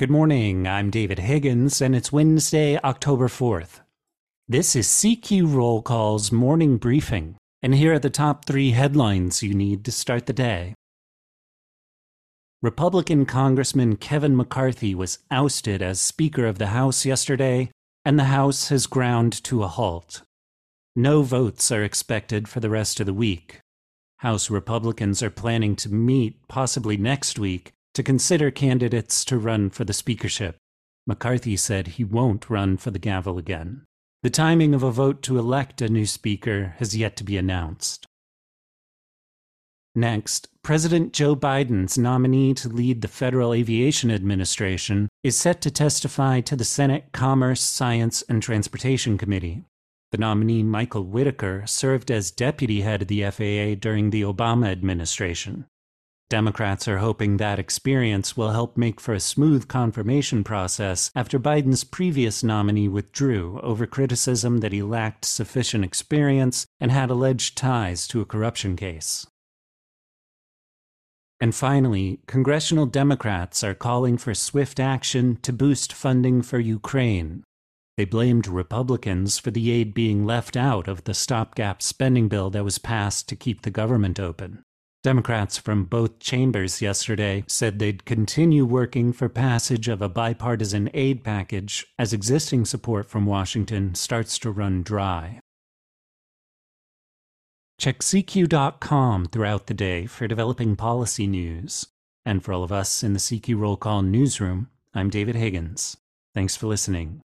Good morning. I'm David Higgins, and it's Wednesday, October 4th. This is CQ Roll Call's morning briefing, and here are the top three headlines you need to start the day. Republican Congressman Kevin McCarthy was ousted as Speaker of the House yesterday, and the House has ground to a halt. No votes are expected for the rest of the week. House Republicans are planning to meet, possibly next week, to consider candidates to run for the speakership. McCarthy said he won't run for the gavel again. The timing of a vote to elect a new speaker has yet to be announced. Next, President Joe Biden's nominee to lead the Federal Aviation Administration is set to testify to the Senate Commerce, Science, and Transportation Committee. The nominee, Michael Whitaker, served as deputy head of the FAA during the Obama administration. Democrats are hoping that experience will help make for a smooth confirmation process after Biden's previous nominee withdrew over criticism that he lacked sufficient experience and had alleged ties to a corruption case. And finally, congressional Democrats are calling for swift action to boost funding for Ukraine. They blamed Republicans for the aid being left out of the stopgap spending bill that was passed to keep the government open. Democrats from both chambers yesterday said they'd continue working for passage of a bipartisan aid package as existing support from Washington starts to run dry. Check CQ.com throughout the day for developing policy news. And for all of us in the CQ Roll Call newsroom, I'm David Higgins. Thanks for listening.